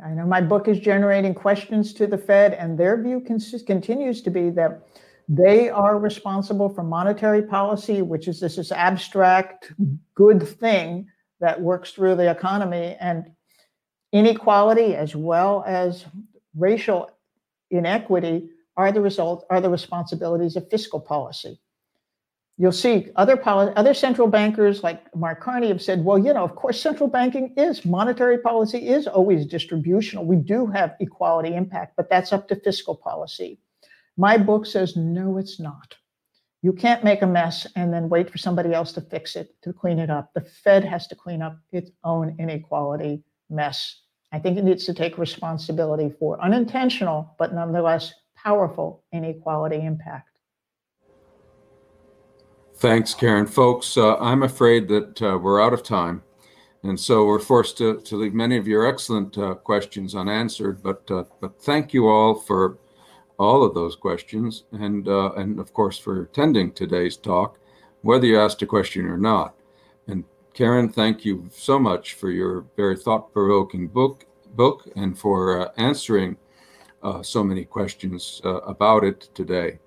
B: I know my book is generating questions to the Fed, and their view continues to be that they are responsible for monetary policy, which is this, this abstract good thing that works through the economy, and inequality as well as racial inequity are the result are the responsibilities of fiscal policy. You'll see other other central bankers like Mark Carney have said, well, you know, of course, central banking is monetary policy is always distributional. We do have equality impact, but that's up to fiscal policy. My book says, no, it's not. You can't make a mess and then wait for somebody else to fix it, to clean it up. The Fed has to clean up its own inequality mess. I think it needs to take responsibility for unintentional, but nonetheless powerful inequality impact.
A: Thanks, Karen. Folks, uh, I'm afraid that uh, we're out of time. And so we're forced to, to leave many of your excellent uh, questions unanswered. But, uh, but thank you all for all of those questions, and uh, and of course for attending today's talk, whether you asked a question or not. And Karen, thank you so much for your very thought-provoking book book and for uh, answering so many questions about it today.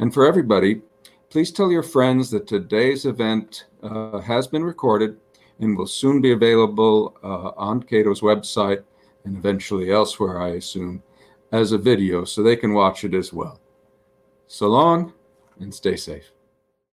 A: And for everybody, please tell your friends that today's event uh, has been recorded and will soon be available uh, on Cato's website and eventually elsewhere, I assume as a video so they can watch it as well. So long and stay safe.